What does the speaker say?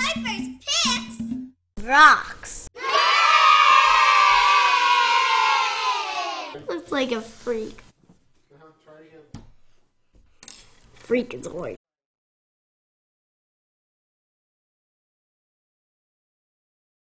Piper's picks rocks. Looks like a freak. Freak is a word.